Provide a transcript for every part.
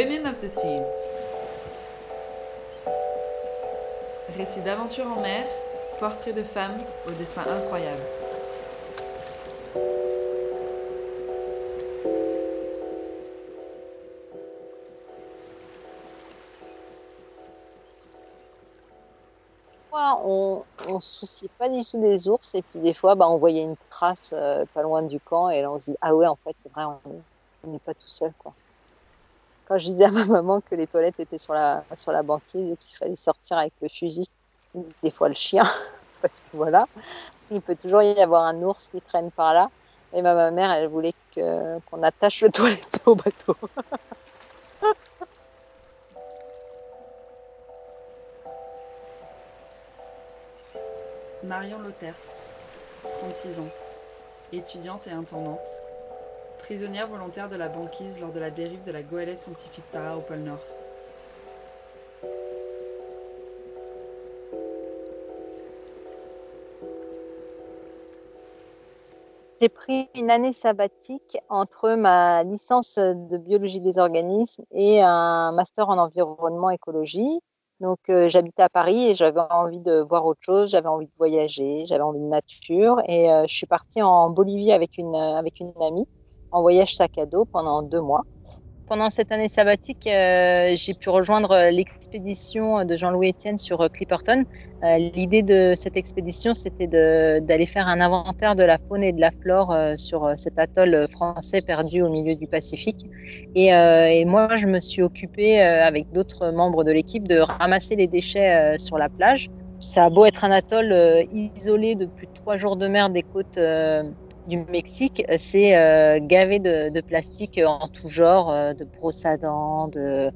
Women of the Seas. Récit d'aventure en mer, portrait de femmes au destin incroyable. On ne se souciait pas du tout des ours. Et puis des fois, bah, on voyait une trace euh, pas loin du camp. Et là, on se dit, ah ouais, en fait, c'est vrai, on n'est pas tout seul. Quoi. Je disais à ma maman que les toilettes étaient sur la, sur la banquise et qu'il fallait sortir avec le fusil, des fois le chien, parce que voilà, qu'il peut toujours y avoir un ours qui traîne par là. Et ma mère, elle voulait qu'on attache le toilette au bateau. Marion Lauters, 36 ans, étudiante et intendante, prisonnière volontaire de la banquise lors de la dérive de la goélette scientifique Tara au pôle Nord. J'ai pris une année sabbatique entre ma licence de biologie des organismes et un master en environnement écologie. Donc, euh, j'habitais à Paris et j'avais envie de voir autre chose, j'avais envie de voyager, j'avais envie de nature. Et euh, je suis partie en Bolivie avec une, avec une amie en voyage sac à dos pendant deux mois. Pendant cette année sabbatique, euh, j'ai pu rejoindre l'expédition de Jean-Louis Etienne sur Clipperton. Euh, L'idée de cette expédition, c'était d'aller faire un inventaire de la faune et de la flore euh, sur cet atoll français perdu au milieu du Pacifique. Et, euh, et moi, je me suis occupée euh, avec d'autres membres de l'équipe de ramasser les déchets euh, sur la plage. Ça a beau être un atoll isolé de plus de trois jours de mer des côtes du Mexique, c'est euh, gavé de, plastique en tout genre, euh, de brosses à dents, de,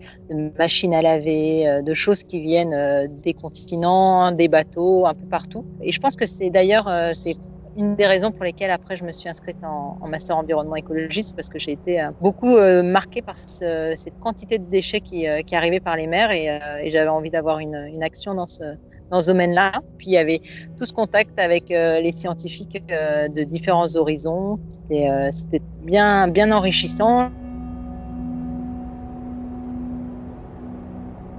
machines à laver, euh, de choses qui viennent des continents, des bateaux, un peu partout. Et je pense que c'est d'ailleurs c'est une des raisons pour lesquelles après je me suis inscrite en, master environnement écologiste parce que j'ai été beaucoup marquée par ce, cette quantité de déchets qui, qui arrivaient par les mers et, j'avais envie d'avoir une action dans ce dans ce domaine-là. Puis il y avait tout ce contact avec euh, les scientifiques euh, de différents horizons. C'était euh, bien, bien enrichissant.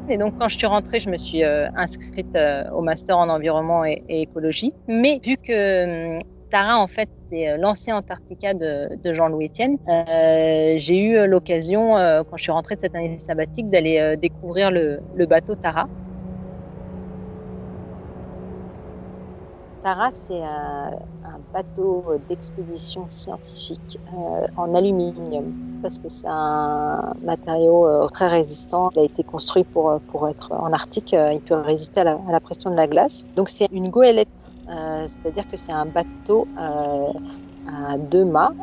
Et donc, quand je suis rentrée, je me suis inscrite au master en environnement et, écologie. Mais vu que Tara, en fait, c'est l'ancien Antarctica de, Jean-Louis Etienne. J'ai eu l'occasion, quand je suis rentrée de cette année sabbatique, d'aller découvrir le, bateau Tara. Tara, c'est un, un, bateau d'expédition scientifique euh, en aluminium parce que c'est un matériau euh, très résistant. Il a été construit pour, pour être en Arctique. Euh, il peut résister à la, pression de la glace. Donc c'est une goélette, euh, c'est-à-dire que c'est un bateau euh, à deux mâts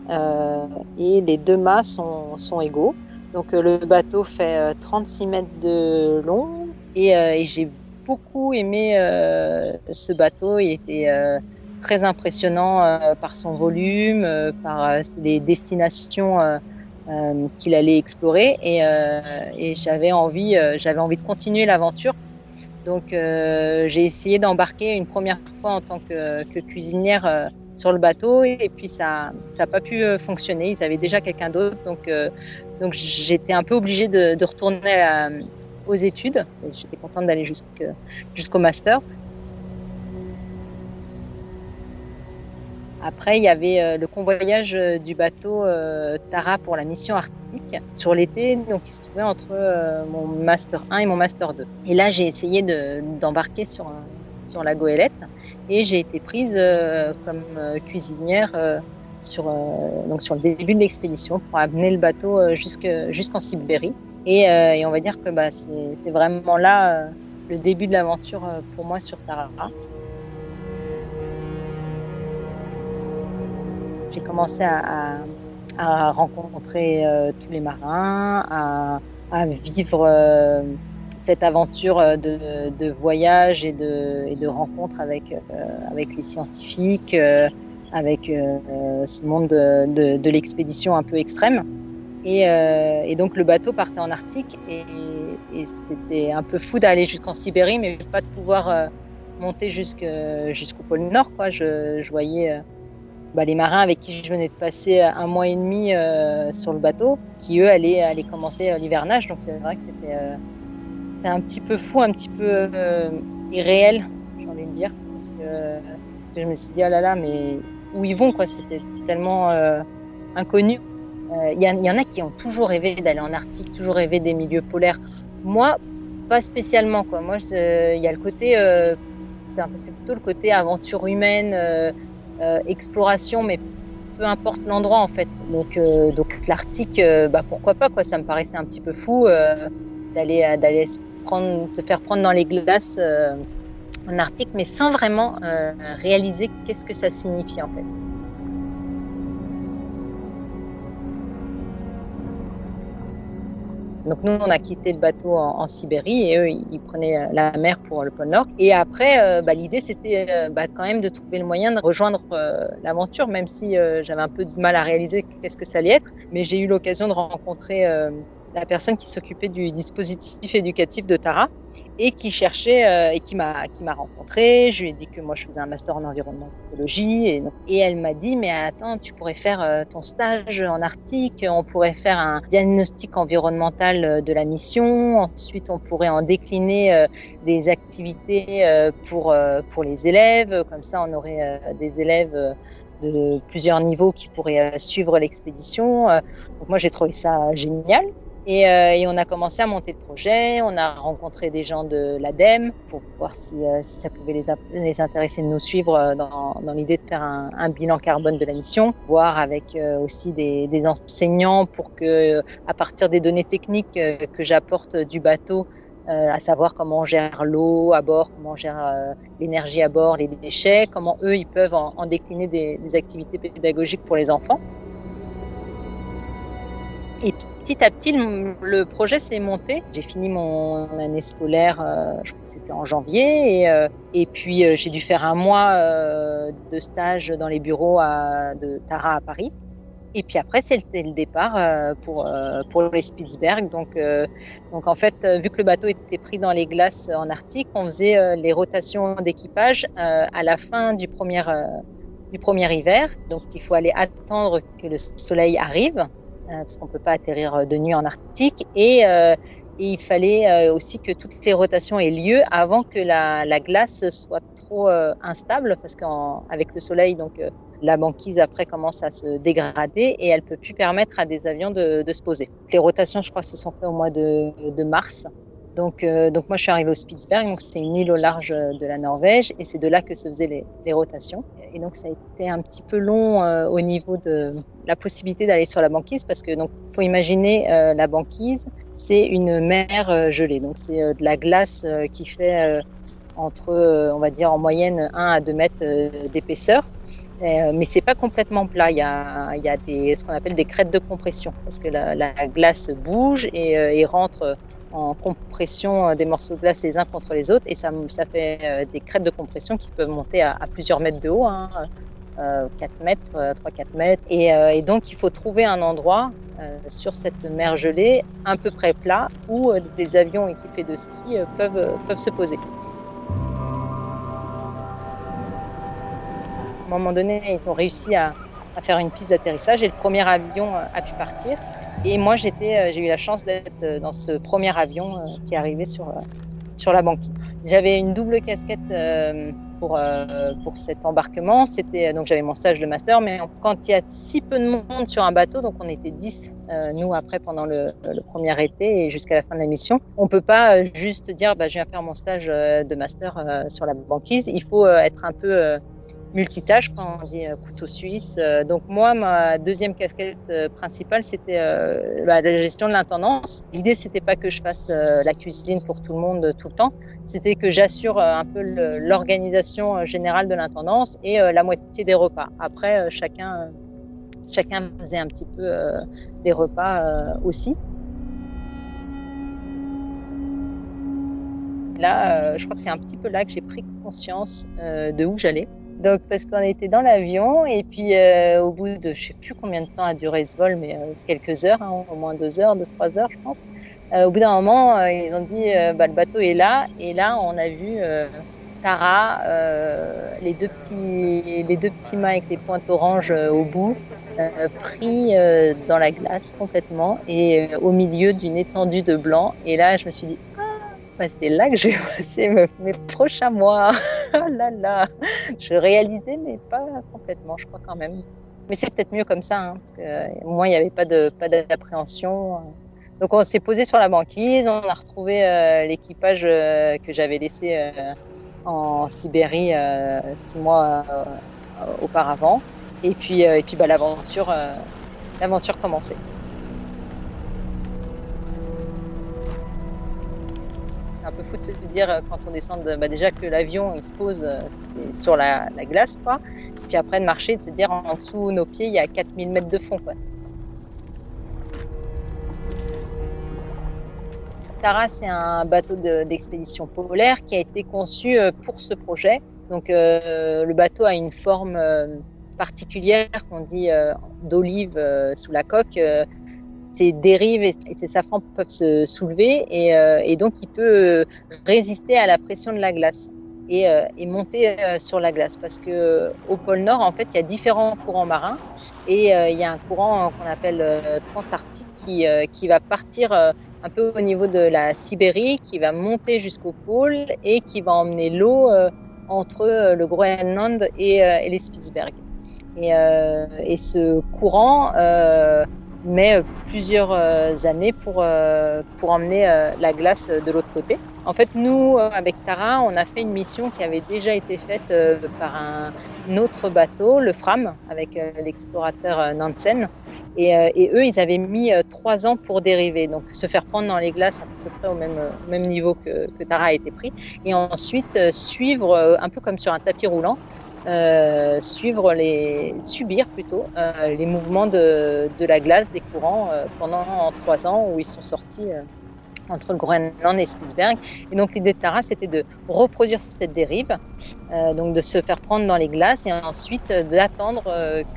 et les deux mâts sont, sont égaux. Donc le bateau fait 36 mètres de long et, et j'ai beaucoup aimé euh, ce bateau. Il était euh, très impressionnant euh, par son volume, par les destinations qu'il allait explorer, et, j'avais envie, j'avais envie de continuer l'aventure. Donc j'ai essayé d'embarquer une première fois en tant que, cuisinière sur le bateau et, puis ça ça n'a pas pu fonctionner. Ils avaient déjà quelqu'un d'autre, donc j'étais un peu obligée de, de retourner à, aux études. J'étais contente d'aller jusqu'au master. Après, il y avait euh, le convoyage euh, du bateau euh, Tara pour la mission arctique sur l'été, donc il se trouvait entre mon master 1 et mon master 2. Et là, j'ai essayé d'embarquer sur, la goélette et j'ai été prise comme cuisinière sur le début de l'expédition pour amener le bateau jusqu'en Sibérie. Et, et, on va dire que bah, c'est vraiment là le début de l'aventure pour moi sur Tara. j'ai commencé à, rencontrer euh, tous les marins, à, vivre euh, cette aventure de, voyage et de, et de rencontre avec, euh, avec les scientifiques, avec ce monde de, l'expédition un peu extrême. Et, donc le bateau partait en Arctique et, c'était un peu fou d'aller jusqu'en Sibérie, mais pas de pouvoir monter jusqu'au pôle Nord. Quoi. Je, je voyais bah, les marins avec qui je venais de passer un mois et demi euh, sur le bateau, qui eux allaient, allaient commencer euh, l'hivernage. Donc c'est vrai que c'était euh, un petit peu fou, un petit peu irréel, j'ai envie de dire. Parce que je me suis dit, oh là là, mais où ils vont quoi? C'était tellement inconnu. Il y, y, en a qui ont toujours rêvé d'aller en Arctique, toujours rêvé des milieux polaires. Moi, pas spécialement. Quoi. Moi, il y a le côté, c'est plutôt le côté aventure humaine euh, exploration, mais peu importe l'endroit en fait. Donc, euh, donc l'Arctique, euh, bah, pourquoi pas quoi. Ça me paraissait un petit peu fou d'aller d'aller prendre, se faire prendre dans les glaces en Arctique, mais sans vraiment réaliser qu'est-ce que ça signifie en fait. Donc nous, on a quitté le bateau en, Sibérie et eux, ils prenaient euh, la mer pour le pôle Nord. Et après, euh, bah, l'idée, c'était euh, bah, quand même de trouver le moyen de rejoindre l'aventure, même si j'avais un peu de mal à réaliser qu'est-ce que ça allait être. Mais j'ai eu l'occasion de rencontrer la personne qui s'occupait du dispositif éducatif de Tara et qui cherchait euh, et qui m'a qui m'a rencontré. Je lui ai dit que moi je faisais un master en environnement écologie et, et elle m'a dit mais attends tu pourrais faire euh, ton stage en Arctique, on pourrait faire un diagnostic environnemental euh, de la mission, ensuite on pourrait en décliner des activités pour pour les élèves, comme ça on aurait des élèves de plusieurs niveaux qui pourraient suivre l'expédition. Donc moi j'ai trouvé ça génial. Et, euh, et, on a commencé à monter le projet, on a rencontré des gens de l'ADEME pour voir si, euh, si ça pouvait les, les, intéresser de nous suivre euh, dans, dans l'idée de faire un, un, bilan carbone de la mission, voir avec aussi des, des, enseignants pour que, à partir des données techniques que j'apporte du bateau, à savoir comment on gère l'eau à bord, comment on gère l'énergie à bord, les déchets, comment eux, ils peuvent en, en décliner des, des activités pédagogiques pour les enfants. Et petit à petit, le projet s'est monté. J'ai fini mon année scolaire, euh, je crois que c'était en janvier, et, euh, puis euh, j'ai dû faire un mois de stage dans les bureaux de Tara à Paris. Et puis après, c'était le départ pour pour les Spitzberg. Donc donc en fait, vu que le bateau était pris dans les glaces en Arctique, on faisait les rotations d'équipage à la fin du premier du premier hiver. Donc il faut aller attendre que le soleil arrive parce qu'on ne peut pas atterrir de nuit en Arctique. Et, euh, il fallait euh, aussi que toutes les rotations aient lieu avant que la, glace soit trop instable, parce qu'avec le soleil, donc la banquise après commence à se dégrader et elle peut plus permettre à des avions de, se poser. Les rotations, je crois, se sont faites au mois de mars. Donc, euh, donc moi, je suis arrivée au Spitzberg, donc c'est une île au large de la Norvège, et c'est de là que se faisaient les, rotations. Et donc, ça a été un petit peu long euh, au niveau de la possibilité d'aller sur la banquise, parce que donc, faut imaginer euh, la banquise, c'est une mer gelée, donc c'est de la glace qui fait entre, on va dire en moyenne, 1 à 2 mètres d'épaisseur. mais c'est pas complètement plat. Il y a, il y a des, ce qu'on appelle des crêtes de compression, parce que la, la glace bouge et rentre en compression euh, des morceaux de glace les uns contre les autres et ça, ça fait euh, des crêtes de compression qui peuvent monter à, plusieurs mètres de haut, hein, 4 euh, mètres, 3-4 mètres. Et, donc il faut trouver un endroit sur cette mer gelée, un peu près plat, où des avions équipés de ski peuvent, peuvent se poser. À un moment donné, ils ont réussi à faire une piste d'atterrissage et le premier avion a pu partir. Et moi, j'étais, j'ai eu la chance d'être dans ce premier avion qui est arrivé sur, sur la banquise. J'avais une double casquette pour, euh, pour cet embarquement. C'était donc j'avais mon stage de master, mais quand il y a si peu de monde sur un bateau, donc on était 10 euh, nous après pendant le, premier été et jusqu'à la fin de la mission, on peut pas euh, juste dire bah, je viens faire mon stage de master sur la banquise. Il faut être un peu multitâche quand on dit euh, couteau suisse. Euh, donc moi, ma deuxième casquette euh, principale, c'était la gestion de l'intendance. L'idée, c'était pas que je fasse la cuisine pour tout le monde tout le temps, c'était que j'assure un peu l'organisation générale de l'intendance et la moitié des repas. Après, chacun, chacun faisait un petit peu des repas aussi. Là, je crois que c'est un petit peu là que j'ai pris conscience de où j'allais. Donc parce qu'on était dans l'avion et puis euh, au bout de je sais plus combien de temps a duré ce vol, mais euh, quelques heures, hein, au moins deux heures, deux trois heures, je pense. Euh, au bout d'un moment, euh, ils ont dit bah, le bateau est là et là on a vu Tara, les deux petits les deux petits mâts avec les pointes oranges au bout, pris dans la glace complètement et au milieu d'une étendue de blanc. Et là, je me suis dit bah, c'est là que je vais passer mes, prochains mois. oh là là, je réalisais, mais pas complètement, je crois quand même. Mais c'est peut-être mieux comme ça, hein, parce que moi, il n'y avait pas d'appréhension. Donc on s'est posé sur la banquise, on a retrouvé euh, l'équipage euh, que j'avais laissé euh, en Sibérie six mois auparavant, et puis et puis bah, l'aventure l'aventure commençait. Un peu de se dire euh, quand on descend de, bah déjà que l'avion il se pose euh, sur la, la, glace, quoi. Puis après de marcher, de se dire en, dessous de nos pieds il y a 4000 mètres de fond, quoi. Tara, c'est un bateau d'expédition polaire qui a été conçu euh, pour ce projet. Donc le bateau a une forme particulière qu'on dit d'olive sous la coque ces dérives et, ces safrans peuvent se soulever et, euh, donc il peut résister à la pression de la glace et, euh, monter euh, sur la glace parce que au pôle Nord en fait il y a différents courants marins et il y a un courant qu'on appelle transarctique qui, qui va partir un peu au niveau de la Sibérie qui va monter jusqu'au pôle et qui va emmener l'eau entre le Groenland et, les Spitzberg et, et ce courant mais euh, plusieurs euh, années pour, euh, pour emmener la glace de l'autre côté. En fait, nous, avec Tara, on a fait une mission qui avait déjà été faite par un autre bateau, le Fram, avec l'explorateur Nansen. Et, et, eux, ils avaient mis trois ans pour dériver, donc se faire prendre dans les glaces à peu près au même, même niveau que, que Tara a été pris, et ensuite suivre un peu comme sur un tapis roulant euh, suivre les, subir plutôt euh, les mouvements de, de, la glace des courants euh, pendant trois ans où ils sont sortis euh, entre le Groenland et Spitzberg. Et donc l'idée de Tara, c'était de reproduire cette dérive, euh, donc de se faire prendre dans les glaces et ensuite d'attendre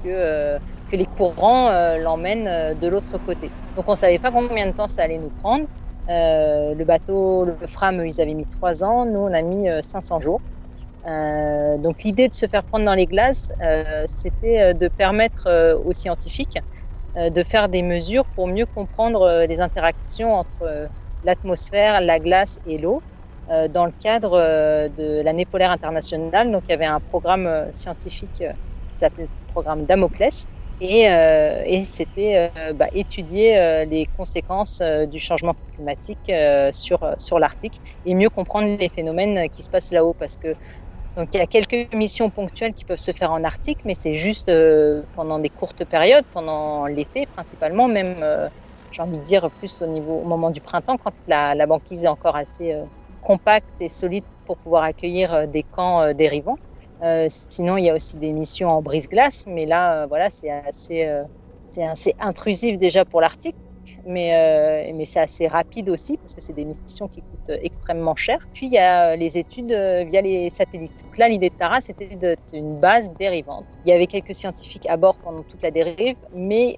que, que les courants l'emmènent de l'autre côté. Donc on savait pas combien de temps ça allait nous prendre. le bateau, le Fram, ils avaient mis trois ans, nous on a mis 500 jours. Euh, donc l'idée de se faire prendre dans les glaces, euh, c'était euh, de permettre aux scientifiques de faire des mesures pour mieux comprendre les interactions entre l'atmosphère, la glace et l'eau dans le cadre de l'année polaire internationale. Donc il y avait un programme scientifique qui s'appelait le programme Damoclès. Et, c'était bah, étudier les conséquences du changement climatique sur, sur l'Arctique et mieux comprendre les phénomènes qui se passent là-haut parce que donc il y a quelques missions ponctuelles qui peuvent se faire en Arctique, mais c'est juste euh, pendant des courtes périodes, pendant l'été principalement, même euh, j'ai envie de dire plus au niveau au moment du printemps, quand la, la banquise est encore assez euh, compacte et solide pour pouvoir accueillir des camps dérivants. sinon, il y a aussi des missions en brise-glace, mais là, voilà, c'est assez, c'est assez intrusif déjà pour l'Arctique mais, euh, mais c'est assez rapide aussi parce que c'est des missions qui coûtent extrêmement cher. Puis il y a euh, les études euh, via les satellites. Donc là, l'idée de Tara, c'était d'être une base dérivante. Il y avait quelques scientifiques à bord pendant toute la dérive, mais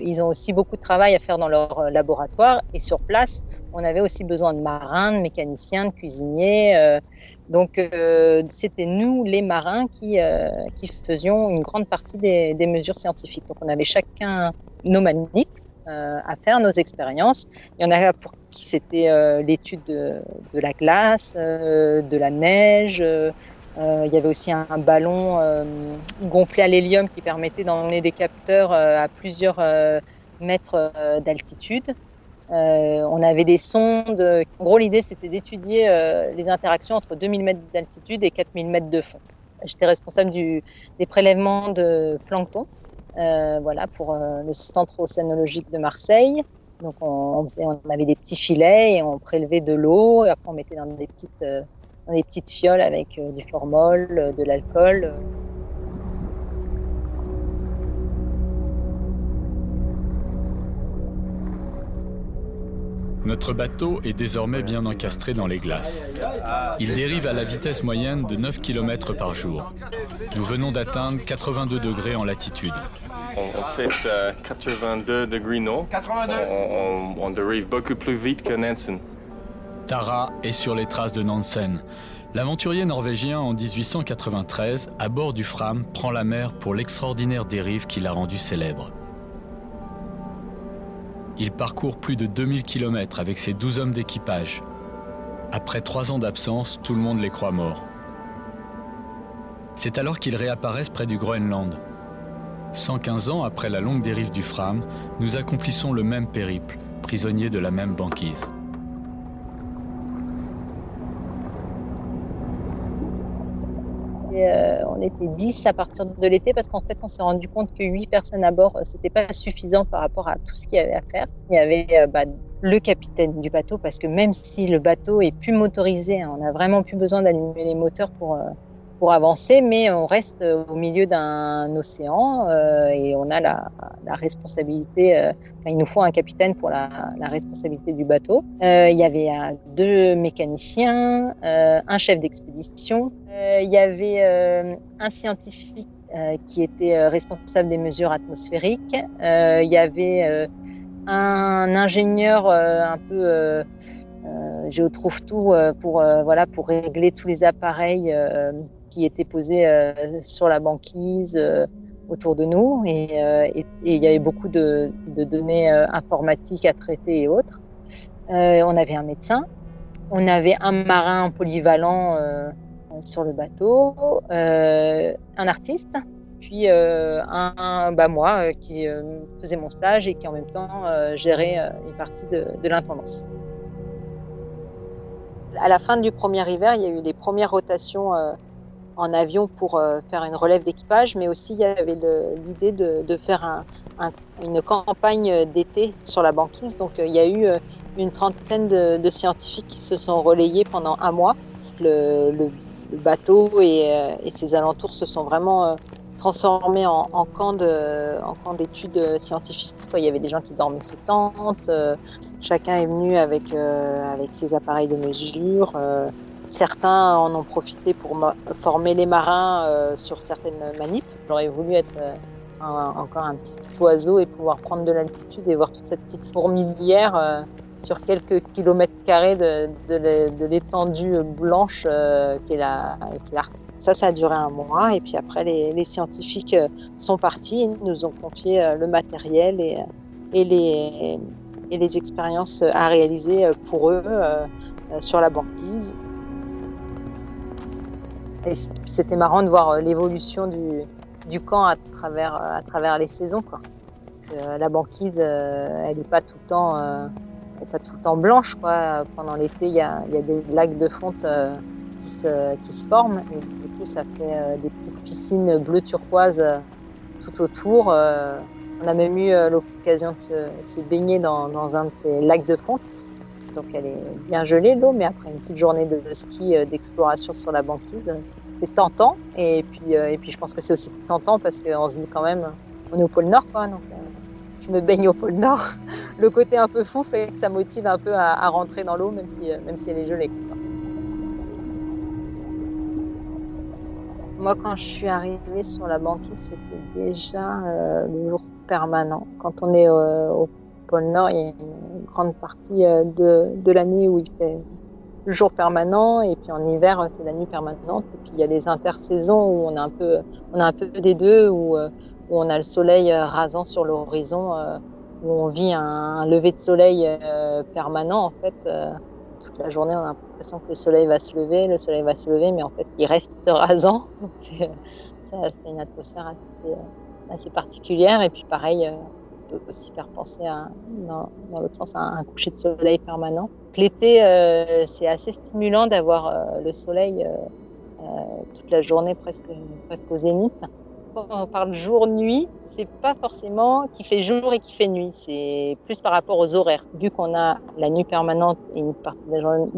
ils ont aussi beaucoup de travail à faire dans leur laboratoire. Et sur place, on avait aussi besoin de marins, de mécaniciens, de cuisiniers. Donc c'était nous, les marins, qui, faisions une grande partie des, mesures scientifiques. Donc on avait chacun nos maniques à faire nos expériences. Il y en a pour qui c'était l'étude de, la glace, de la neige. il y avait aussi un, ballon gonflé à l'hélium qui permettait d'emmener des capteurs à plusieurs mètres d'altitude. Euh, on avait des sondes. En gros, l'idée, c'était d'étudier euh, les interactions entre 2000 mètres d'altitude et 4000 mètres de fond. J'étais responsable des prélèvements de plancton, euh, voilà, pour le centre océanologique de Marseille. Donc, on, on, avait des petits filets et on prélevait de l'eau. Et après, on mettait dans des petites, dans des petites fioles avec du formol, de l'alcool. Notre bateau est désormais bien encastré dans les glaces. Il dérive à la vitesse moyenne de 9 km par jour. Nous venons d'atteindre 82 degrés en latitude. On, fait 82 euh, degrés nord. On, dérive beaucoup plus vite que Nansen. Tara est sur les traces de Nansen. L'aventurier norvégien en 1893, à bord du Fram, prend la mer pour l'extraordinaire dérive qui l'a rendu célèbre. Il parcourt plus de 2000 km avec ses 12 hommes d'équipage. Après trois ans d'absence, tout le monde les croit morts. C'est alors qu'ils réapparaissent près du Groenland. 115 ans après la longue dérive du Fram, nous accomplissons le même périple, prisonniers de la même banquise. Euh, on était 10 à partir de l'été parce qu'en fait, on s'est rendu compte que 8 personnes à bord, euh, c'était pas suffisant par rapport à tout ce qu'il y avait à faire. Il y avait euh, bah, le capitaine du bateau parce que même si le bateau est plus motorisé, hein, on a vraiment plus besoin d'allumer les moteurs pour pour avancer, mais on reste au milieu d'un océan euh, et on a la, responsabilité. Euh, il nous faut un capitaine pour la, responsabilité du bateau. Euh, il y avait euh, deux mécaniciens, euh, un chef d'expédition. il y avait un scientifique qui était responsable des mesures atmosphériques. il y avait un ingénieur un peu euh, trouve tout pour voilà pour régler tous les appareils qui étaient posés euh, sur la banquise euh, autour de nous euh, et, il y avait beaucoup de, données informatiques à traiter et autres. on avait un médecin, on avait un marin polyvalent sur le bateau, un artiste, puis un, bah moi qui faisait mon stage et qui en même temps gérait une partie de, de l'intendance. À la fin du premier hiver, il y a eu les premières rotations en avion pour euh, faire une relève d'équipage, mais aussi il y avait l'idée de, faire un, un, une campagne d'été sur la banquise. Donc euh, il y a eu euh, une trentaine de, scientifiques qui se sont relayés pendant un mois. Le, bateau et, ses alentours se sont vraiment transformés en, en camp d'études scientifiques. Il y avait des gens qui dormaient sous tente. chacun est venu avec ses appareils de mesure. Certains en ont profité pour former les marins euh, sur certaines manips. J'aurais voulu être euh, encore un petit oiseau et pouvoir prendre de l'altitude et voir toute cette petite fourmilière euh, sur quelques kilomètres carrés de, l'étendue blanche qui est l'Arctique. Ça, ça a duré un mois et puis après, les, scientifiques sont partis et nous ont confié le matériel et les expériences à réaliser pour eux sur la banquise c'était marrant de voir euh, l'évolution du, du, camp à travers, euh, à travers les saisons. Quoi. Euh, la banquise, elle n'est pas tout le temps, pas tout le temps blanche. Quoi. Pendant l'été, il y a, y a, des lacs de fonte qui, se, qui se forment et du coup, ça fait des petites piscines bleu turquoise tout autour. on a même eu l'occasion de se, se baigner dans, dans, un de ces lacs de fonte. Donc elle est bien gelée l'eau, mais après une petite journée de, ski, euh, d'exploration sur la banquise, c'est tentant. Et puis, euh, et puis je pense que c'est aussi tentant parce qu'on se dit quand même, on est au pôle Nord, quoi. Donc euh, je me baigne au pôle Nord. Le côté un peu fou fait que ça motive un peu à, rentrer dans l'eau, même si, même si elle est gelée. Moi, quand je suis arrivée sur la banquise, c'était déjà le jour permanent. Quand on est au pôle Nord, il y a une grande partie euh, de, l'année où il fait jour permanent et puis en hiver euh, c'est la nuit permanente et puis il y a les intersaisons où on a un peu des deux où, euh, où on a le soleil rasant sur l'horizon où on vit un, lever de soleil permanent. En fait, toute la journée, on a l'impression que le soleil va se lever, le soleil va se lever, mais en fait, il reste rasant. c'est une atmosphère assez, assez, particulière. Et puis, pareil, aussi faire penser à, dans, dans l'autre sens un coucher de soleil permanent. L'été, c'est assez stimulant d'avoir le soleil toute la journée presque, presque au zénith. Quand on parle jour-nuit, c'est pas forcément qui fait jour et qui fait nuit, c'est plus par rapport aux horaires. Vu qu'on a la nuit permanente et une,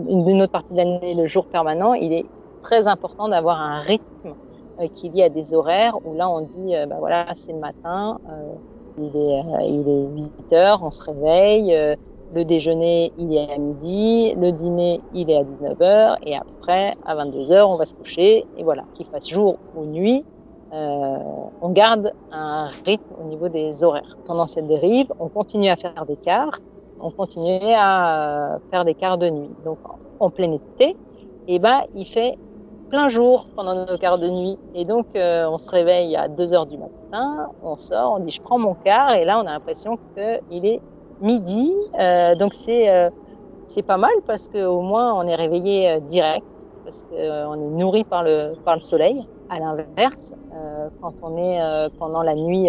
une autre partie de l'année le jour permanent, il est très important d'avoir un rythme euh, qui est lié à des horaires où là on dit euh, bah voilà c'est le matin, euh, il est il est 8 heures, on se réveille, le déjeuner il est à midi, le dîner il est à 19 heures et après à 22 heures on va se coucher et voilà qu'il fasse jour ou nuit euh, on garde un rythme au niveau des horaires. Pendant cette dérive, on continue à faire des quarts, on continue à euh, faire des quarts de nuit. Donc en plein été, eh ben, il fait plein jour pendant nos quarts de nuit. Et donc euh, on se réveille à 2 heures du matin, on sort, on dit je prends mon quart, et là on a l'impression qu'il est midi. donc c'est c'est pas mal parce qu'au moins on est réveillé direct parce qu'on est nourri par le, par le soleil. À l'inverse, euh, quand on est euh, pendant la nuit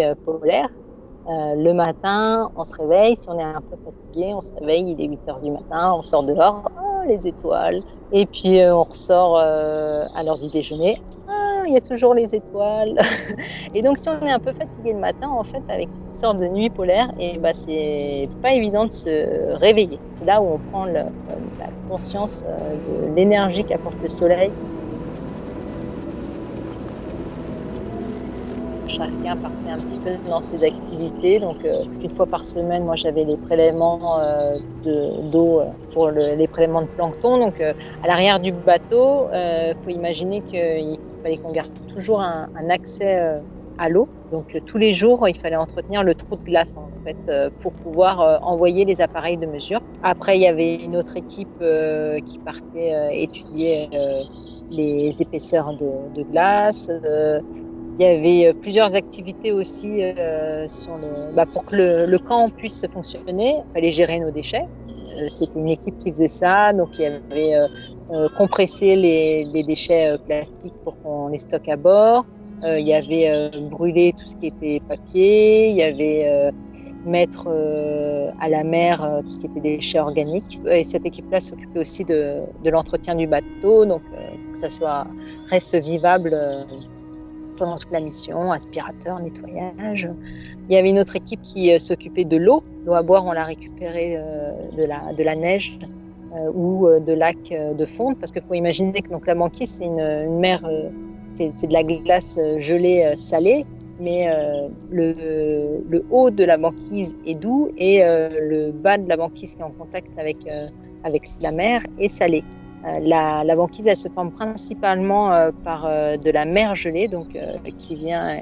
euh, le matin, on se réveille. Si on est un peu fatigué, on se réveille, il est 8 heures du matin, on sort dehors, oh, les étoiles. Et puis on ressort à l'heure du déjeuner, ah, il y a toujours les étoiles. et donc, si on est un peu fatigué le matin, en fait, avec cette sorte de nuit polaire, et eh bah, c'est pas évident de se réveiller. C'est là où on prend la conscience de l'énergie qu'apporte le soleil chacun partait un petit peu dans ses activités. Donc, euh, une fois par semaine, moi, j'avais les prélèvements euh, d'eau euh, pour les prélèvements de plancton. Donc, à l'arrière du bateau, il faut imaginer qu'il fallait qu'on garde toujours un, accès à l'eau. Donc, tous les jours, il fallait entretenir le trou de glace, en fait, pour pouvoir envoyer les appareils de mesure. Après, il y avait une autre équipe qui partait étudier les épaisseurs de glace. Il y avait euh, plusieurs activités aussi euh, bah, pour que le, camp puisse fonctionner. Il fallait gérer nos déchets. Euh, c'était une équipe qui faisait ça. Donc il y avait euh, compresser les, déchets plastiques pour qu'on les stocke à bord. il y avait brûler tout ce qui était papier. Il y avait mettre à la mer tout ce qui était déchets organiques. Et cette équipe-là s'occupait aussi de, de l'entretien du bateau, donc que ça soit reste vivable pendant toute la mission, aspirateur, nettoyage. Il y avait une autre équipe qui euh, s'occupait de l'eau. L'eau à boire, on l'a récupérée euh, de, la, de la neige euh, ou de lacs de fonte, parce qu'il faut imaginer que donc, la banquise, c'est une, mer, c'est de la glace gelée salée, mais le, le, haut de la banquise est doux et le bas de la banquise qui est en contact avec, avec la mer est salé. Euh, la, banquise, elle se forme principalement euh, par euh, de la mer gelée, donc qui vient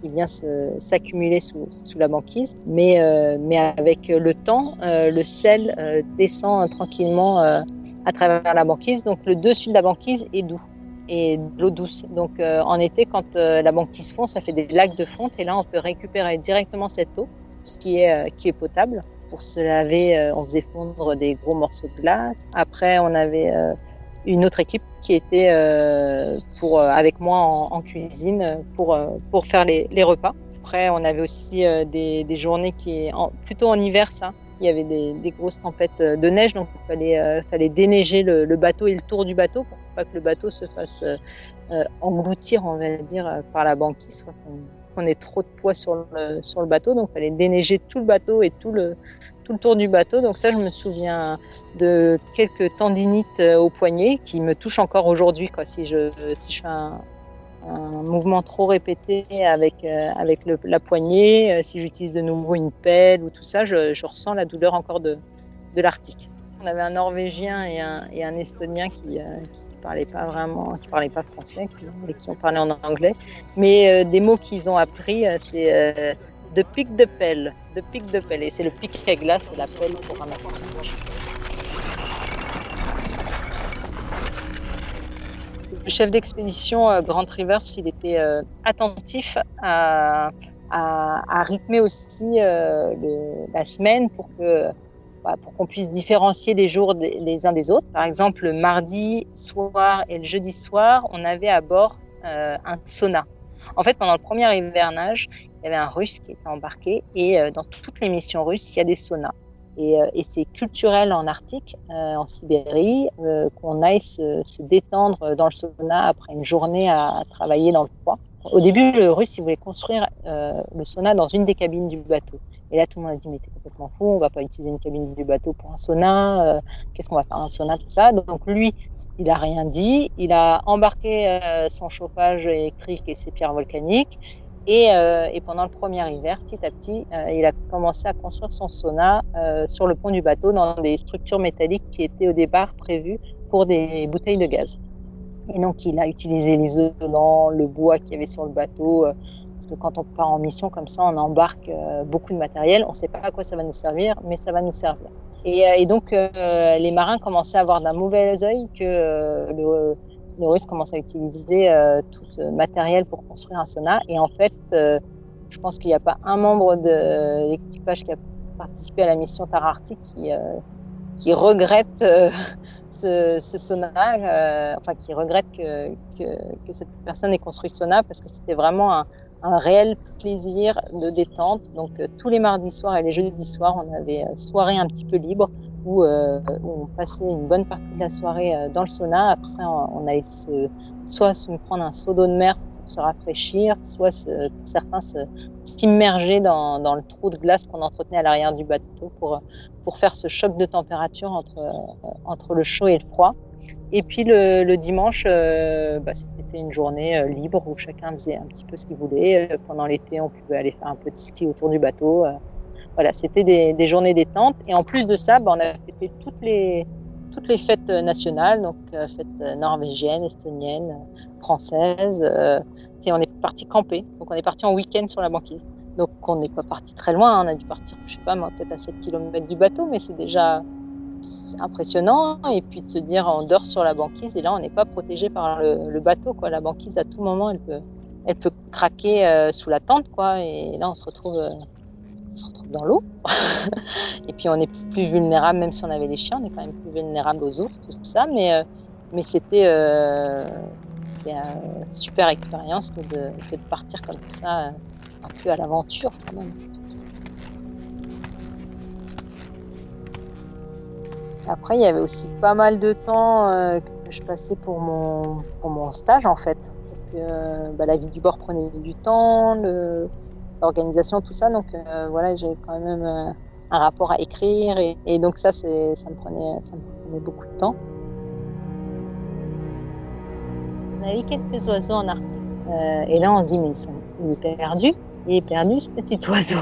qui vient s'accumuler sous, sous, la banquise. Mais, mais avec le temps, le sel descend tranquillement à travers la banquise. Donc le dessus de la banquise est doux et de l'eau douce. Donc en été, quand la banquise fond, ça fait des lacs de fonte et là on peut récupérer directement cette eau qui est, qui est potable pour se laver, euh, on faisait fondre des gros morceaux de glace. Après, on avait euh, une autre équipe qui était euh, avec moi en, cuisine pour, faire les, repas. Après, on avait aussi des, journées qui, en, plutôt en hiver, ça, il y avait des, grosses tempêtes de neige, donc il fallait, déneiger le, bateau et le tour du bateau pour pas que le bateau se fasse engloutir, on va dire, par la banquise qu'on ait trop de poids sur le, bateau. Donc, il fallait déneiger tout le bateau et tout le, tout le tour du bateau. Donc, ça, je me souviens de quelques tendinites euh, au poignet qui me touchent encore aujourd'hui. Si je, si je fais un, mouvement trop répété avec, euh, avec la poignée, euh, si j'utilise de nouveau une pelle ou tout ça, je, ressens la douleur encore de, de l'Arctique. On avait un Norvégien et un Estonien qui, parlaient pas vraiment, qui parlaient pas français, qui, qui ont parlé en anglais. Mais euh, des mots qu'ils ont appris, euh, c'est euh, de pic de pelle, de pic de pelle. Et c'est le pic à glace et la pelle pour ramasser Le chef d'expédition Grant Rivers, il était attentif à, rythmer aussi la semaine pour que bah, pour qu'on puisse différencier les jours les uns des autres. Par exemple, le mardi soir et le jeudi soir, on avait à bord euh, un sauna. En fait, pendant le premier hivernage, il y avait un russe qui était embarqué et euh, dans toutes les missions russes, il y a des saunas. Et, euh, c'est culturel en Arctique, en Sibérie, qu'on aille se, détendre dans le sauna après une journée à, à, travailler dans le froid. Au début, le russe, il voulait construire le sauna dans une des cabines du bateau. Et là, tout le monde a dit, mais t'es complètement fou, on va pas utiliser une cabine du bateau pour un sauna, euh, qu'est-ce qu'on va faire un sauna, tout ça. Donc lui, il a rien dit, il a embarqué euh, son chauffage électrique et ses pierres volcaniques. Et, euh, et, pendant le premier hiver, petit à petit, il a commencé à construire son sauna sur le pont du bateau dans des structures métalliques qui étaient au départ prévues pour des bouteilles de gaz. Et donc, il a utilisé l'isolant, le bois qu'il y avait sur le bateau, parce que quand on part en mission comme ça, on embarque euh, beaucoup de matériel. On ne sait pas à quoi ça va nous servir, mais ça va nous servir. Et, euh, donc, euh, les marins commençaient à avoir d'un mauvais œil que le, le Russe commençait à utiliser tout ce matériel pour construire un sauna. Et en fait, je pense qu'il n'y a pas un membre de l'équipage qui a participé à la mission Tar Arctique qui, regrette ce, ce sauna, enfin qui regrette que, que, que, cette personne ait construit le sauna parce que c'était vraiment un, un réel plaisir de détente. Donc euh, tous les mardis soirs et les jeudis soirs, on avait euh, soirée un petit peu libre où, euh, on passait une bonne partie de la soirée dans le sauna. Après, on, allait se, soit se prendre un seau d'eau de mer pour se rafraîchir, soit se, pour certains s'immerger dans, dans, le trou de glace qu'on entretenait à l'arrière du bateau pour, pour faire ce choc de température entre, entre le chaud et le froid. Et puis le, dimanche, euh, bah, c'était une journée euh, libre où chacun faisait un petit peu ce qu'il voulait. Euh, pendant l'été, on pouvait aller faire un petit ski autour du bateau. voilà, c'était des, journées détente. Et en plus de ça, bah, on a fait toutes les, toutes les fêtes nationales, donc fêtes norvégiennes, estoniennes, françaises. et on est parti camper. Donc on est parti en week-end sur la banquise. Donc on n'est pas parti très loin. On a dû partir, je sais pas, peut-être à 7 km du bateau, mais c'est déjà impressionnant. Et puis de se dire, on dort sur la banquise et là, on n'est pas protégé par le, bateau. Quoi. La banquise, à tout moment, elle peut, elle peut craquer euh, sous la tente. Quoi. Et là, on se retrouve, euh, on se retrouve dans l'eau. et puis, on est plus vulnérable, même si on avait les chiens, on est quand même plus vulnérable aux ours, tout, ça. Mais, euh, mais c'était une super expérience que de, que de partir comme ça, un peu à l'aventure quand même. Après, il y avait aussi pas mal de temps euh, que je passais pour mon, pour mon stage en fait. Parce que euh, bah, la vie du bord prenait du temps, l'organisation, tout ça. Donc euh, voilà, j'ai quand même un rapport à écrire. Et, donc ça, ça me, prenait, ça me prenait beaucoup de temps. On avait quelques oiseaux en Arctique. et là, on se dit, mais ils sont, il est perdu. Il est perdu ce petit oiseau.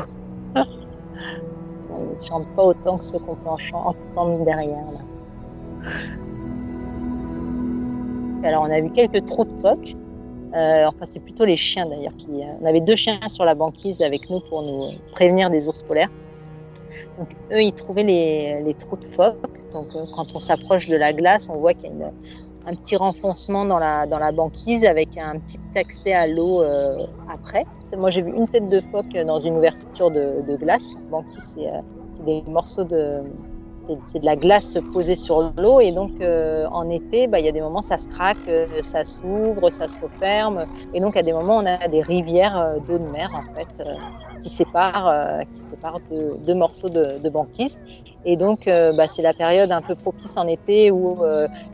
On ne chante pas autant que ce qu'on peut entendre derrière. Alors, on a vu quelques trous de phoques. Euh, enfin, c'est plutôt les chiens d'ailleurs. Qui, euh, on avait deux chiens sur la banquise avec nous pour nous prévenir des ours polaires. Donc, eux, ils trouvaient les, trous de phoques. Donc, euh, quand on s'approche de la glace, on voit qu'il y a une, un petit renfoncement dans la, dans la banquise avec un petit accès à l'eau euh, après. Moi, j'ai vu une tête de phoque dans une ouverture de, de glace. La banquise, c'est euh, des morceaux de, c'est de la glace posée sur l'eau et donc euh, en été, bah, il y a des moments ça se craque, euh, ça s'ouvre, ça se referme et donc à des moments on a des rivières euh, d'eau de mer en fait qui séparent, qui séparent deux, morceaux de, banquise et donc bah, c'est la période un peu propice en été où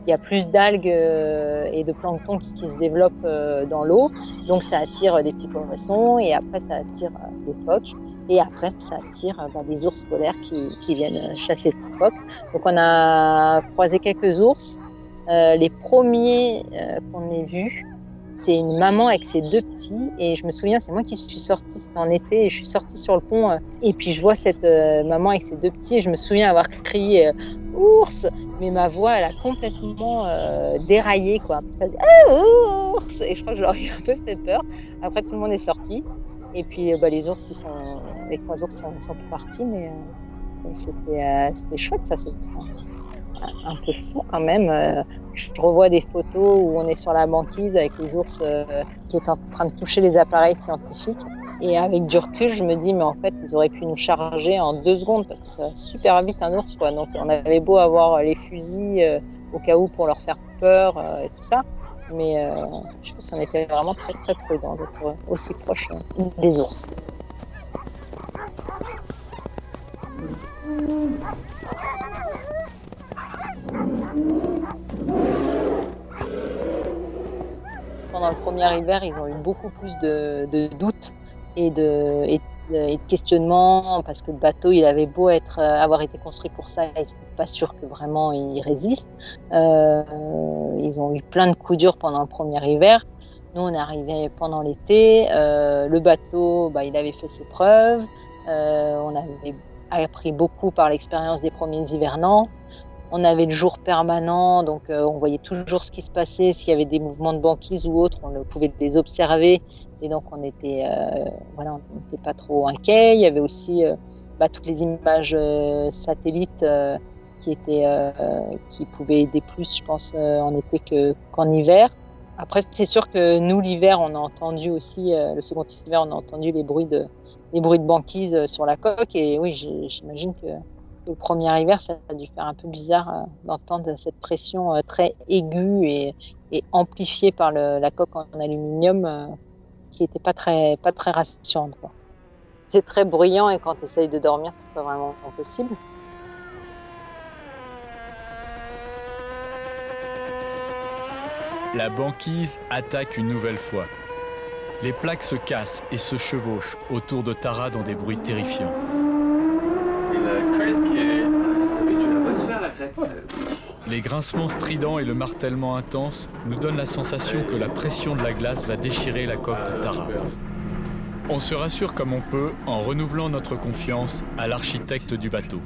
il y a plus d'algues et de plancton qui, qui se développent dans l'eau donc ça attire des petits poissons et après ça attire des phoques et après, ça attire euh, bah, des ours polaires qui, qui, viennent chasser le phoque. Donc, on a croisé quelques ours. Euh, les premiers euh, qu'on ait vus, c'est une maman avec ses deux petits. Et je me souviens, c'est moi qui suis sortie, c'était en été, et je suis sortie sur le pont. Euh, et puis, je vois cette euh, maman avec ses deux petits. Et je me souviens avoir crié ours, mais ma voix, elle a complètement déraillé, quoi. Ça dit, ah, ours Et je crois que j'aurais un peu fait peur. Après, tout le monde est sorti. Et puis bah, les ours, ils sont, les trois ours sont, sont partis, mais euh, euh, c'était chouette, ça c'est un peu fou quand même. Euh, je revois des photos où on est sur la banquise avec les ours qui sont en train de toucher les appareils scientifiques. Et avec du recul, je me dis, mais en fait, ils auraient pu nous charger en deux secondes parce que ça va super vite un ours. Quoi. Donc, on avait beau avoir les fusils euh, au cas où pour leur faire peur euh, et tout ça. Mais euh, je pense qu'on était vraiment très très prudent d'être aussi proche des ours. Pendant le premier hiver, ils ont eu beaucoup plus de, doutes et de, questionnements parce que le bateau, il avait beau être, euh, avoir été construit pour ça, ils n'étaient pas sûrs que vraiment il résiste. Euh, ils ont eu plein de coups durs pendant le premier hiver. Nous, on est arrivé pendant l'été. Euh, le bateau, bah, il avait fait ses preuves. On avait appris beaucoup par l'expérience des premiers hivernants. On avait le jour permanent, donc euh, on voyait toujours ce qui se passait. S'il y avait des mouvements de banquise ou autres, on pouvait les observer. Et donc on était, euh, voilà, on n'était pas trop inquiet. Il y avait aussi euh, bah, toutes les images euh, satellites euh, qui étaient, euh, qui pouvaient aider plus, je pense, en été que, qu'en hiver. Après, c'est sûr que nous, l'hiver, on a entendu aussi, le second hiver, on a entendu les bruits de, les bruits de banquise sur la coque. Et oui, j'imagine que le premier hiver, ça a dû faire un peu bizarre euh, d'entendre cette pression euh, très aiguë et, et amplifiée par le, la coque en aluminium euh, qui n'était pas très, pas très rassurante. C'est très bruyant et quand tu essayes de dormir, c'est pas vraiment possible. La banquise attaque une nouvelle fois. Les plaques se cassent et se chevauchent autour de Tara dans des bruits terrifiants crête qui est. Ah, ça d'habitude, elle va se faire la crête. Les grincements stridents et le martèlement intense nous donnent la sensation que la pression de la glace va déchirer la coque de Tara. On se rassure comme on peut en renouvelant notre confiance à l'architecte du bateau.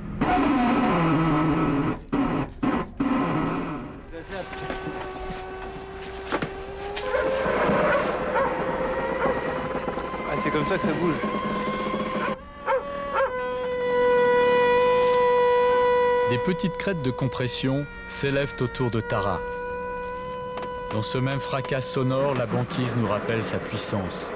Ah, c'est comme ça que ça bouge. Des petites crêtes de compression s'élèvent autour de Tara. Dans ce même fracas sonore, la banquise nous rappelle sa puissance.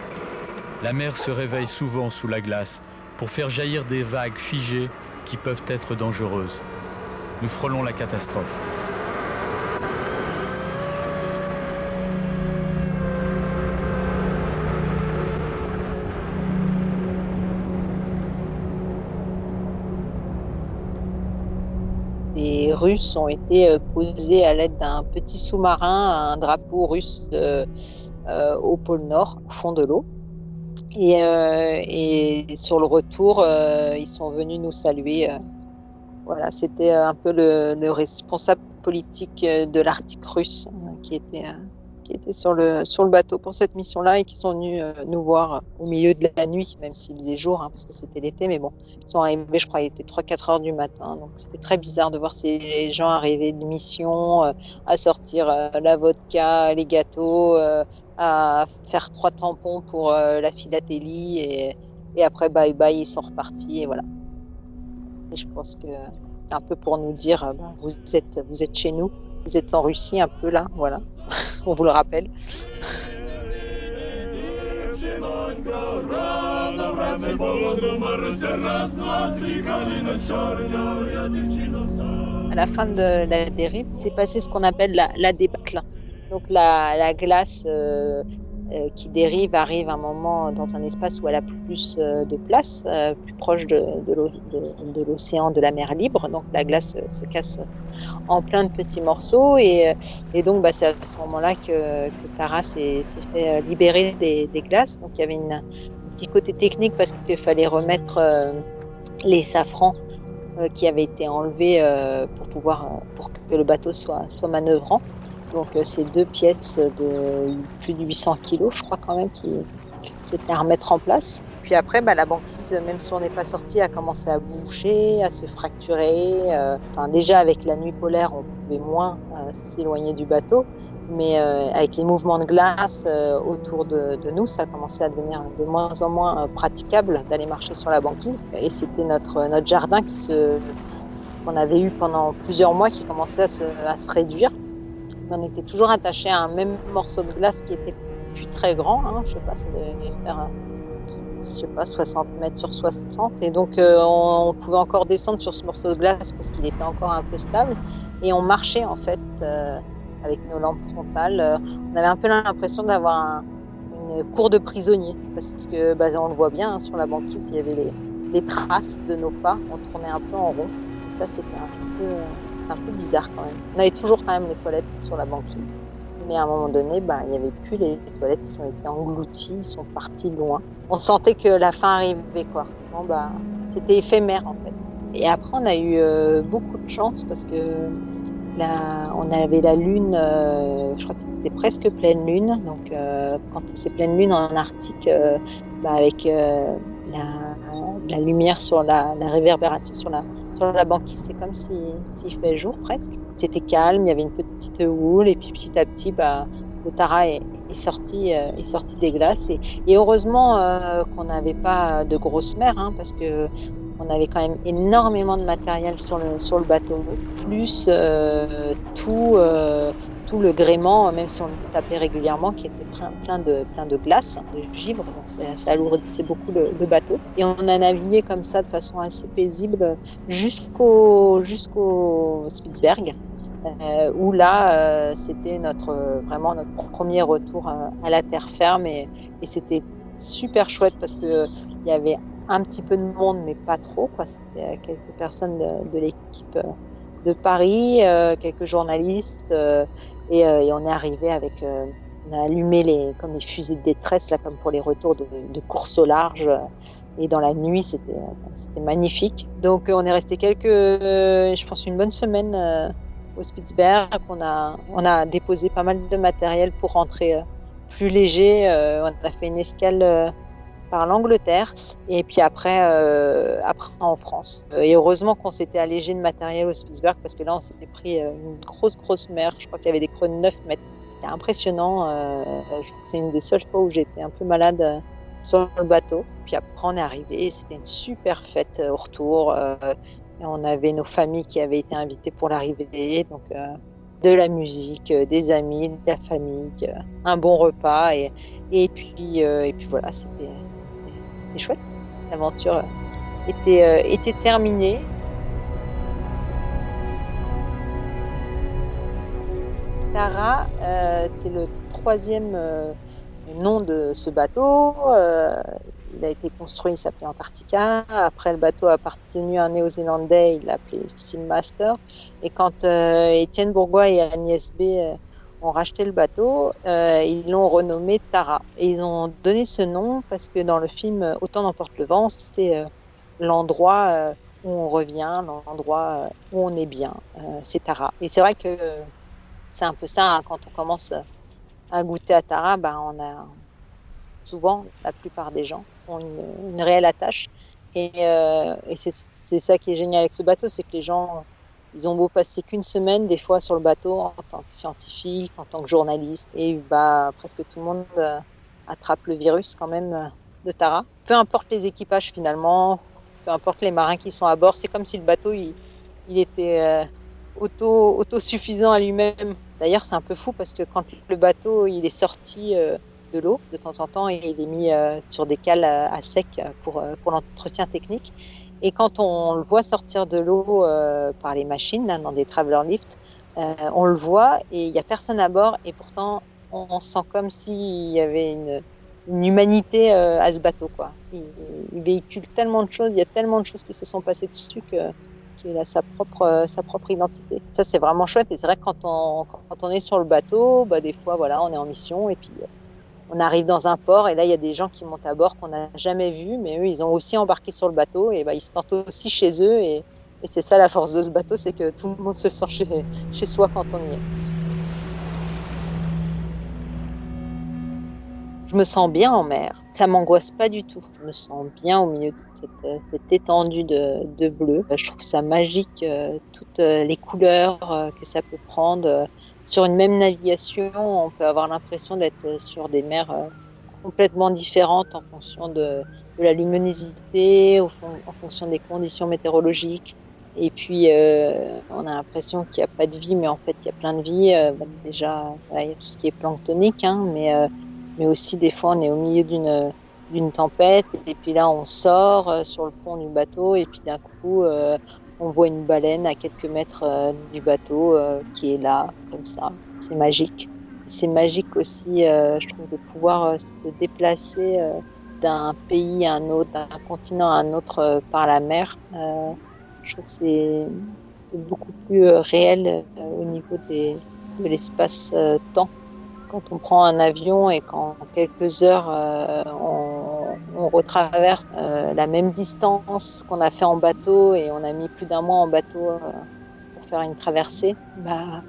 La mer se réveille souvent sous la glace pour faire jaillir des vagues figées qui peuvent être dangereuses. Nous frôlons la catastrophe. Les Russes ont été euh, posés à l'aide d'un petit sous-marin, un drapeau russe euh, au pôle Nord, au fond de l'eau. Et, euh, et, sur le retour, ils sont venus nous saluer. Voilà, c'était un peu le, le, responsable politique de l'Arctique russe qui était qui étaient sur le, sur le bateau pour cette mission-là et qui sont venus euh, nous voir au milieu de la nuit, même s'il faisait jour, hein, parce que c'était l'été, mais bon, ils sont arrivés, je crois, il était 3-4 heures du matin, donc c'était très bizarre de voir ces gens arriver de mission, euh, à sortir euh, la vodka, les gâteaux, euh, à faire trois tampons pour euh, la philatélie, et, après, bye bye, ils sont repartis, et voilà. Et je pense que c'est un peu pour nous dire, euh, vous, êtes, vous êtes chez nous, vous êtes en Russie un peu là, voilà. On vous le rappelle. À la fin de la dérive, s'est passé ce qu'on appelle la, débâcle. Donc la, la glace euh, euh, qui dérive arrive un moment dans un espace où elle a plus euh, de place, euh, plus proche de, l'océan, de, la mer libre. Donc la glace se casse en plein de petits morceaux et, donc bah, c'est à ce moment-là que, Tara s'est fait libérer des, glaces. Donc il y avait un petit côté technique parce qu'il fallait remettre les safrans qui avaient été enlevés pour pouvoir pour que le bateau soit manœuvrant. Donc euh, c'est deux pièces de plus de 800 kilos, je crois quand même, qui, étaient à remettre en place. Puis après, bah, la banquise, même si on n'est pas sorti, a commencé à boucher, à se fracturer. Euh, déjà avec la nuit polaire, on pouvait moins euh, s'éloigner du bateau, mais avec les mouvements de glace autour de, nous, ça a commencé à devenir de moins en moins praticable d'aller marcher sur la banquise. Et c'était notre notre jardin qu'on avait eu pendant plusieurs mois qui commençait à se, à se réduire on était toujours attaché à un même morceau de glace qui était plus très grand. Hein, je sais pas, ça devait faire je sais pas, 60 mètres sur 60. Et donc, on, pouvait encore descendre sur ce morceau de glace parce qu'il était encore un peu stable. Et on marchait, en fait, avec nos lampes frontales. on avait un peu l'impression d'avoir une cour de prisonniers. Parce que, bah, on le voit bien, hein, sur la banquise, il y avait les, traces de nos pas. On tournait un peu en rond. Ça, c'était un peu c'est un peu bizarre quand même. On avait toujours quand même les toilettes sur la banquise. Mais à un moment donné, bah, il n'y avait plus les, toilettes, ils ont été engloutis, ils sont partis loin. On sentait que la fin arrivait, quoi. Bon, bah, c'était éphémère en fait. Et après, on a eu euh, beaucoup de chance parce que là, on avait la lune, euh, je crois que c'était presque pleine lune. Donc, euh, quand c'est pleine lune en Arctique, bah, avec la, la, lumière sur la, réverbération sur la, sur la banquise, c'est comme s'il si, fait jour presque. C'était calme, il y avait une petite houle, et puis petit à petit, bah, le Tara est, sorti, euh, est sorti des glaces. Et, heureusement euh, qu'on n'avait pas de grosse mer, hein, parce que on avait quand même énormément de matériel sur le, sur le bateau, plus euh, tout, tout le gréement, même si on tapait régulièrement, qui était plein, de, plein de glace, de givre, donc ça, alourdissait beaucoup le, bateau. Et on a navigué comme ça de façon assez paisible jusqu'au jusqu'au Spitzberg, euh, où là, euh, c'était notre vraiment notre premier retour à, la terre ferme et, et c'était super chouette parce que il y avait un petit peu de monde, mais pas trop. C'était quelques personnes de, de l'équipe de Paris, euh, quelques journalistes, euh, euh, et, on est arrivé avec, on a allumé les, comme les fusées de détresse, là, comme pour les retours de, course au large. Et dans la nuit, c'était, c'était magnifique. Donc, on est resté quelques, je pense, une bonne semaine au Spitzberg. On a, on a déposé pas mal de matériel pour rentrer plus léger. on a fait une escale par l'Angleterre et puis après, euh, après en France. Et heureusement qu'on s'était allégé de matériel au Spitzberg parce que là on s'était pris euh, une grosse grosse mer. Je crois qu'il y avait des creux de 9 mètres. C'était impressionnant. Euh, je crois que c'est une des seules fois où j'étais un peu malade sur le bateau. Puis après on est arrivé. C'était une super fête au retour. et on avait nos familles qui avaient été invitées pour l'arrivée. Donc de la musique, des amis, de la famille, un bon repas et, et puis et puis voilà, c'était c'était chouette. L'aventure était, euh, était terminée. Tara, euh, c'est le troisième euh, nom de ce bateau. il a été construit, il s'appelait Antarctica. Après, le bateau a appartenu à un néo-zélandais, il l'a appelé Steelmaster. Et quand Étienne Bourgois et Agnès B ont racheté le bateau, euh, ils l'ont renommé Tara. Et ils ont donné ce nom parce que dans le film Autant n'emporte le vent, c'est euh, l'endroit euh, où on revient, l'endroit où on est bien. c'est Tara. Et c'est vrai que c'est un peu ça, hein, quand on commence à goûter à Tara, ben, on a souvent, la plupart des gens ont une, une réelle attache. Et, et c'est ça qui est génial avec ce bateau, c'est que les gens ils ont beau passer qu'une semaine, des fois, sur le bateau en tant que scientifique, en tant que journaliste, et bah, presque tout le monde euh, attrape le virus quand même euh, de Tara. Peu importe les équipages finalement, peu importe les marins qui sont à bord, c'est comme si le bateau il, il était euh, auto autosuffisant à lui-même. D'ailleurs, c'est un peu fou parce que quand le bateau il est sorti de l'eau de temps en temps il est mis sur des cales à sec pour, pour l'entretien technique. Et quand on le voit sortir de l'eau euh, par les machines, là, dans des traveler lifts, euh, on le voit et il n'y a personne à bord et pourtant on, sent comme s'il y avait une, une humanité euh, à ce bateau. Quoi. Il, il, véhicule tellement de choses, il y a tellement de choses qui se sont passées dessus que qu'il a sa propre sa propre identité. Ça c'est vraiment chouette et c'est vrai que quand on quand on est sur le bateau, bah, des fois voilà on est en mission et puis on arrive dans un port et là il y a des gens qui montent à bord qu'on n'a jamais vus, mais eux ils ont aussi embarqué sur le bateau et bah, ils se tentent aussi chez eux et, c'est ça la force de ce bateau, c'est que tout le monde se sent chez, chez soi quand on y est. Je me sens bien en mer, ça m'angoisse pas du tout. Je me sens bien au milieu de cette, cette étendue de, de, bleu. Je trouve ça magique, euh, toutes les couleurs euh, que ça peut prendre sur une même navigation, on peut avoir l'impression d'être sur des mers euh, complètement différentes en fonction de, la luminosité, en fonction des conditions météorologiques. Et puis, euh, on a l'impression qu'il n'y a pas de vie, mais en fait, il y a plein de vie. Euh, déjà, il y a tout ce qui est planctonique, hein, mais, mais aussi, des fois, on est au milieu d'une d'une tempête. Et puis là, on sort euh, sur le pont du bateau et puis d'un coup, euh, on voit une baleine à quelques mètres euh, du bateau qui est là, comme ça. C'est magique. C'est magique aussi, je trouve, de pouvoir se déplacer d'un pays à un autre, d'un continent à un autre par la mer. je trouve que c'est beaucoup plus réel au niveau des, de l'espace-temps quand on prend un avion et qu'en quelques heures, euh, on, retraverse euh, la même distance qu'on a fait en bateau et on a mis plus d'un mois en bateau euh, pour faire une traversée, bah,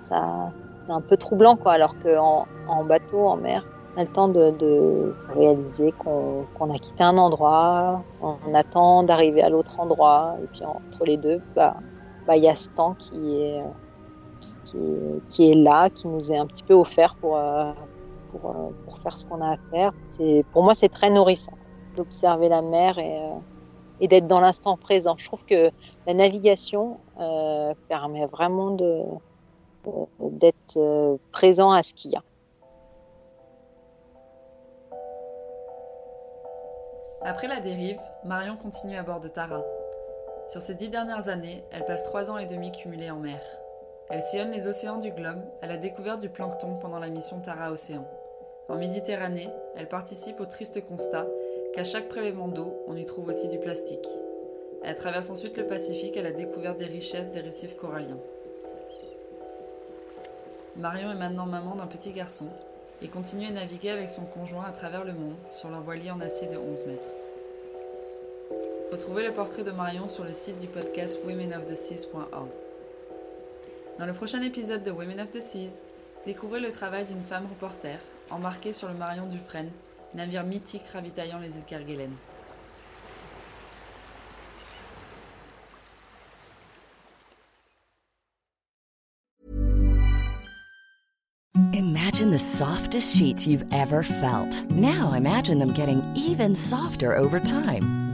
ça, c'est un peu troublant, quoi. Alors qu'en en bateau, en mer, on a le temps de, réaliser qu'on a quitté un endroit, on attend d'arriver à l'autre endroit, et puis entre les deux, bah, bah, il y a ce temps qui est qui, est là, qui nous est un petit peu offert pour, euh, pour, euh, pour faire ce qu'on a à faire. Pour moi, c'est très nourrissant d'observer la mer et, euh, et d'être dans l'instant présent. Je trouve que la navigation permet vraiment d'être présent à ce qu'il y a. Après la dérive, Marion continue à bord de Tara. Sur ces dix dernières années, elle passe trois ans et demi cumulés en mer. Elle sillonne les océans du globe à la découverte du plancton pendant la mission Tara Océan. En Méditerranée, elle participe au triste constat qu'à chaque prélèvement d'eau, on y trouve aussi du plastique. Elle traverse ensuite le Pacifique à la découverte des richesses des récifs coralliens. Marion est maintenant maman d'un petit garçon et continue à naviguer avec son conjoint à travers le monde sur leur voilier en acier de 11 mètres. Retrouvez le portrait de Marion sur le site du podcast womenoftheseas.org. Dans le prochain épisode de Women of the Seas, découvrez le travail d'une femme reporter embarquée sur le Marion Dufresne, navire mythique ravitaillant les îles Kerguelen. Imagine the softest sheets you've ever felt. Now imagine them getting even softer over time.